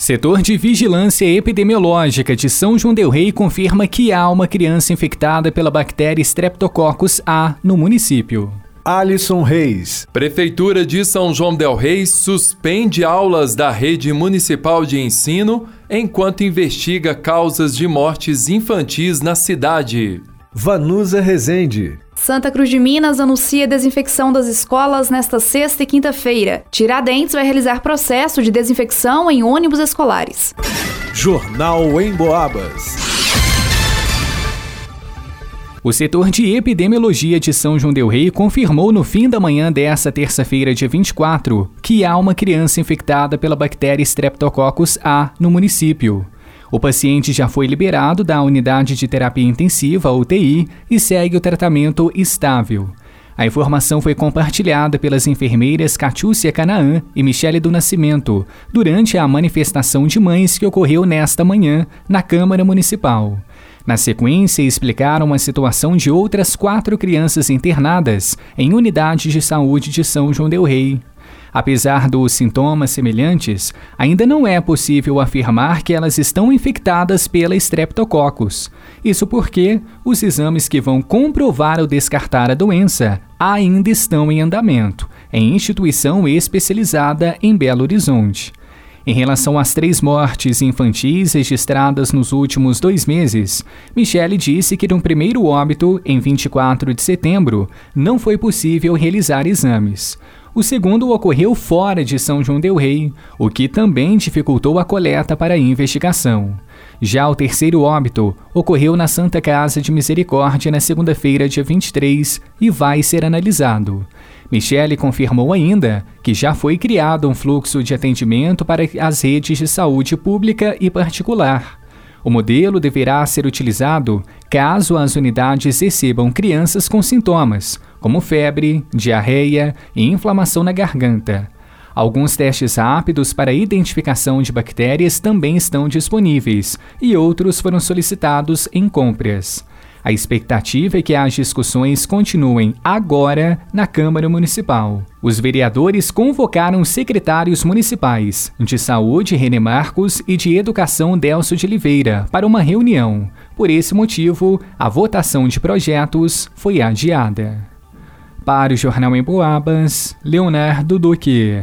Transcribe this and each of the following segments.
Setor de Vigilância Epidemiológica de São João del Rei confirma que há uma criança infectada pela bactéria Streptococcus A no município. Alisson Reis. Prefeitura de São João del Rei suspende aulas da rede municipal de ensino enquanto investiga causas de mortes infantis na cidade. Vanusa Rezende. Santa Cruz de Minas anuncia desinfecção das escolas nesta sexta e quinta-feira. Tiradentes vai realizar processo de desinfecção em ônibus escolares. Jornal em Boabas. O setor de epidemiologia de São João del Rei confirmou no fim da manhã desta terça-feira, dia 24, que há uma criança infectada pela bactéria Streptococcus A no município. O paciente já foi liberado da unidade de terapia intensiva, UTI, e segue o tratamento estável. A informação foi compartilhada pelas enfermeiras Catiúcia Canaã e Michele do Nascimento durante a manifestação de mães que ocorreu nesta manhã na Câmara Municipal. Na sequência, explicaram a situação de outras quatro crianças internadas em unidades de saúde de São João Del Rei. Apesar dos sintomas semelhantes, ainda não é possível afirmar que elas estão infectadas pela Streptococcus. Isso porque os exames que vão comprovar ou descartar a doença ainda estão em andamento, em instituição especializada em Belo Horizonte. Em relação às três mortes infantis registradas nos últimos dois meses, Michele disse que no primeiro óbito, em 24 de setembro, não foi possível realizar exames. O segundo ocorreu fora de São João del Rei, o que também dificultou a coleta para a investigação. Já o terceiro óbito ocorreu na Santa Casa de Misericórdia na segunda-feira, dia 23, e vai ser analisado. Michele confirmou ainda que já foi criado um fluxo de atendimento para as redes de saúde pública e particular. O modelo deverá ser utilizado caso as unidades recebam crianças com sintomas, como febre, diarreia e inflamação na garganta. Alguns testes rápidos para identificação de bactérias também estão disponíveis e outros foram solicitados em compras. A expectativa é que as discussões continuem agora na Câmara Municipal. Os vereadores convocaram os secretários municipais de Saúde, René Marcos, e de Educação, Delcio de Oliveira, para uma reunião. Por esse motivo, a votação de projetos foi adiada. Para o Jornal em Boabas, Leonardo Duque.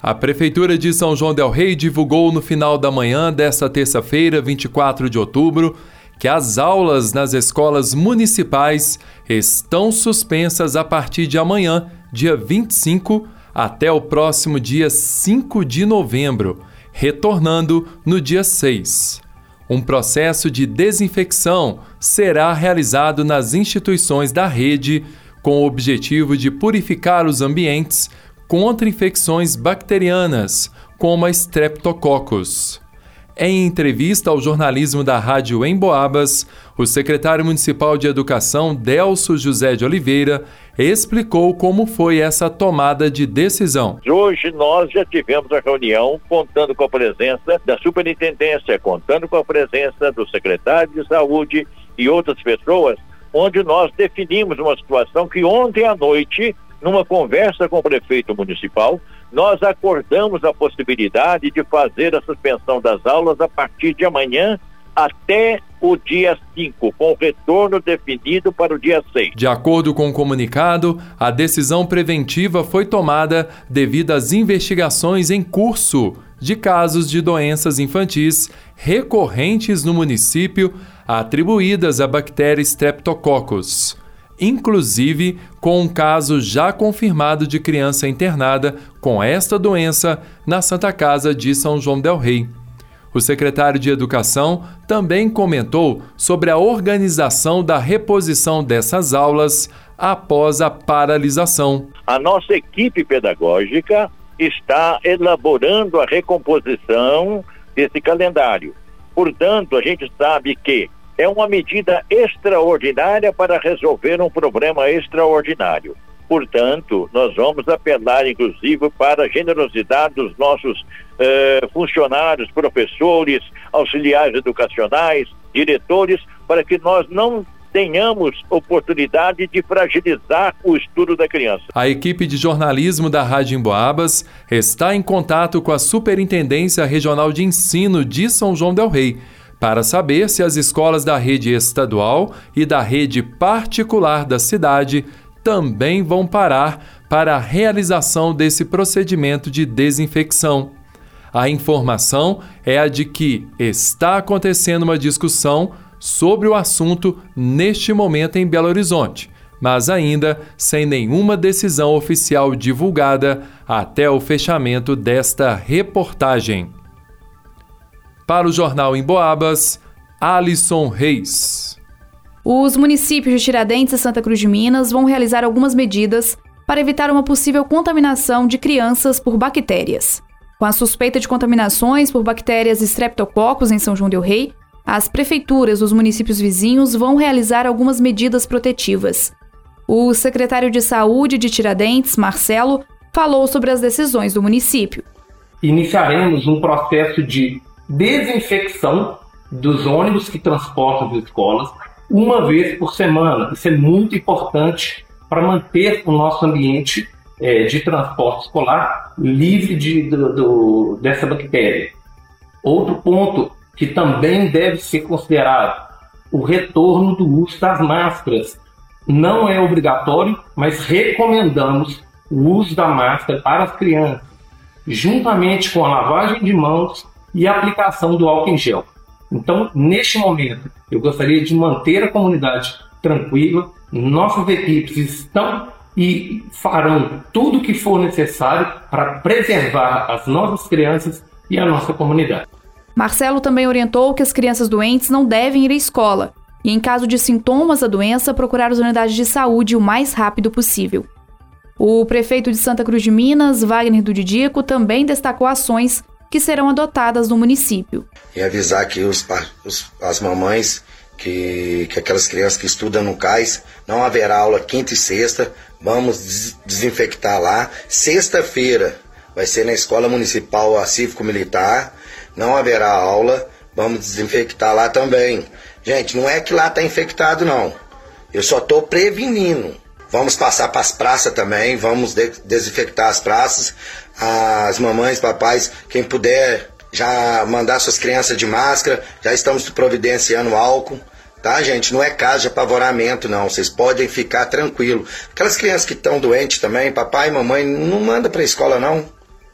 A Prefeitura de São João Del Rei divulgou no final da manhã desta terça-feira, 24 de outubro, que as aulas nas escolas municipais estão suspensas a partir de amanhã, dia 25, até o próximo dia 5 de novembro, retornando no dia 6. Um processo de desinfecção será realizado nas instituições da rede com o objetivo de purificar os ambientes contra infecções bacterianas, como a Streptococcus. Em entrevista ao jornalismo da Rádio Emboabas, o secretário municipal de Educação, Delso José de Oliveira, explicou como foi essa tomada de decisão. Hoje nós já tivemos a reunião contando com a presença da superintendência, contando com a presença do secretário de saúde e outras pessoas, onde nós definimos uma situação que ontem à noite numa conversa com o prefeito municipal, nós acordamos a possibilidade de fazer a suspensão das aulas a partir de amanhã até o dia 5, com retorno definido para o dia 6. De acordo com o comunicado, a decisão preventiva foi tomada devido às investigações em curso de casos de doenças infantis recorrentes no município atribuídas à bactéria Streptococcus inclusive com um caso já confirmado de criança internada com esta doença na Santa Casa de São João Del Rei. O secretário de Educação também comentou sobre a organização da reposição dessas aulas após a paralisação. A nossa equipe pedagógica está elaborando a recomposição desse calendário. Portanto, a gente sabe que é uma medida extraordinária para resolver um problema extraordinário. Portanto, nós vamos apelar, inclusive, para a generosidade dos nossos eh, funcionários, professores, auxiliares educacionais, diretores, para que nós não tenhamos oportunidade de fragilizar o estudo da criança. A equipe de jornalismo da Rádio Emboabas está em contato com a Superintendência Regional de Ensino de São João del Rei para saber se as escolas da rede estadual e da rede particular da cidade também vão parar para a realização desse procedimento de desinfecção. A informação é a de que está acontecendo uma discussão sobre o assunto neste momento em Belo Horizonte, mas ainda sem nenhuma decisão oficial divulgada até o fechamento desta reportagem. Para o Jornal em Boabas, Alisson Reis. Os municípios de Tiradentes e Santa Cruz de Minas vão realizar algumas medidas para evitar uma possível contaminação de crianças por bactérias. Com a suspeita de contaminações por bactérias Streptococcus em São João del Rei, as prefeituras dos municípios vizinhos vão realizar algumas medidas protetivas. O secretário de Saúde de Tiradentes, Marcelo, falou sobre as decisões do município. Iniciaremos um processo de desinfecção dos ônibus que transportam as escolas uma vez por semana. Isso é muito importante para manter o nosso ambiente é, de transporte escolar livre de, do, do, dessa bactéria. Outro ponto que também deve ser considerado o retorno do uso das máscaras. Não é obrigatório, mas recomendamos o uso da máscara para as crianças, juntamente com a lavagem de mãos e a aplicação do álcool em gel. Então, neste momento, eu gostaria de manter a comunidade tranquila. Nossas equipes estão e farão tudo o que for necessário para preservar as nossas crianças e a nossa comunidade. Marcelo também orientou que as crianças doentes não devem ir à escola e, em caso de sintomas da doença, procurar as unidades de saúde o mais rápido possível. O prefeito de Santa Cruz de Minas, Wagner do Didico, também destacou ações que serão adotadas no município. E avisar que os, os, as mamães, que, que aquelas crianças que estudam no CAIS, não haverá aula quinta e sexta, vamos desinfectar lá. Sexta-feira vai ser na Escola Municipal Cívico-Militar, não haverá aula, vamos desinfectar lá também. Gente, não é que lá está infectado, não. Eu só estou prevenindo. Vamos passar para as praças também, vamos de desinfectar as praças. As mamães, papais, quem puder já mandar suas crianças de máscara, já estamos providenciando álcool. Tá, gente? Não é caso de apavoramento, não. Vocês podem ficar tranquilo. Aquelas crianças que estão doentes também, papai e mamãe, não manda para a escola, não.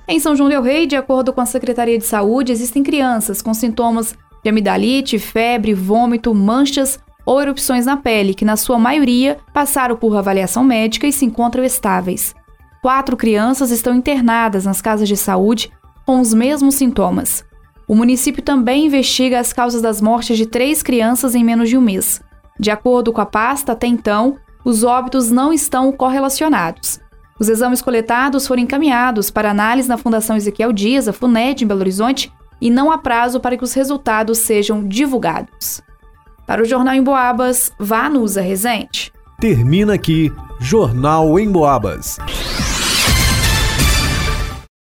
Em São João del Rei, de acordo com a Secretaria de Saúde, existem crianças com sintomas de amidalite, febre, vômito, manchas ou erupções na pele, que na sua maioria passaram por avaliação médica e se encontram estáveis. Quatro crianças estão internadas nas casas de saúde com os mesmos sintomas. O município também investiga as causas das mortes de três crianças em menos de um mês. De acordo com a pasta, até então, os óbitos não estão correlacionados. Os exames coletados foram encaminhados para análise na Fundação Ezequiel Dias, a FUNED, em Belo Horizonte, e não há prazo para que os resultados sejam divulgados. Para o Jornal em Boabas, vá no Usa Resente. Termina aqui Jornal em Boabas.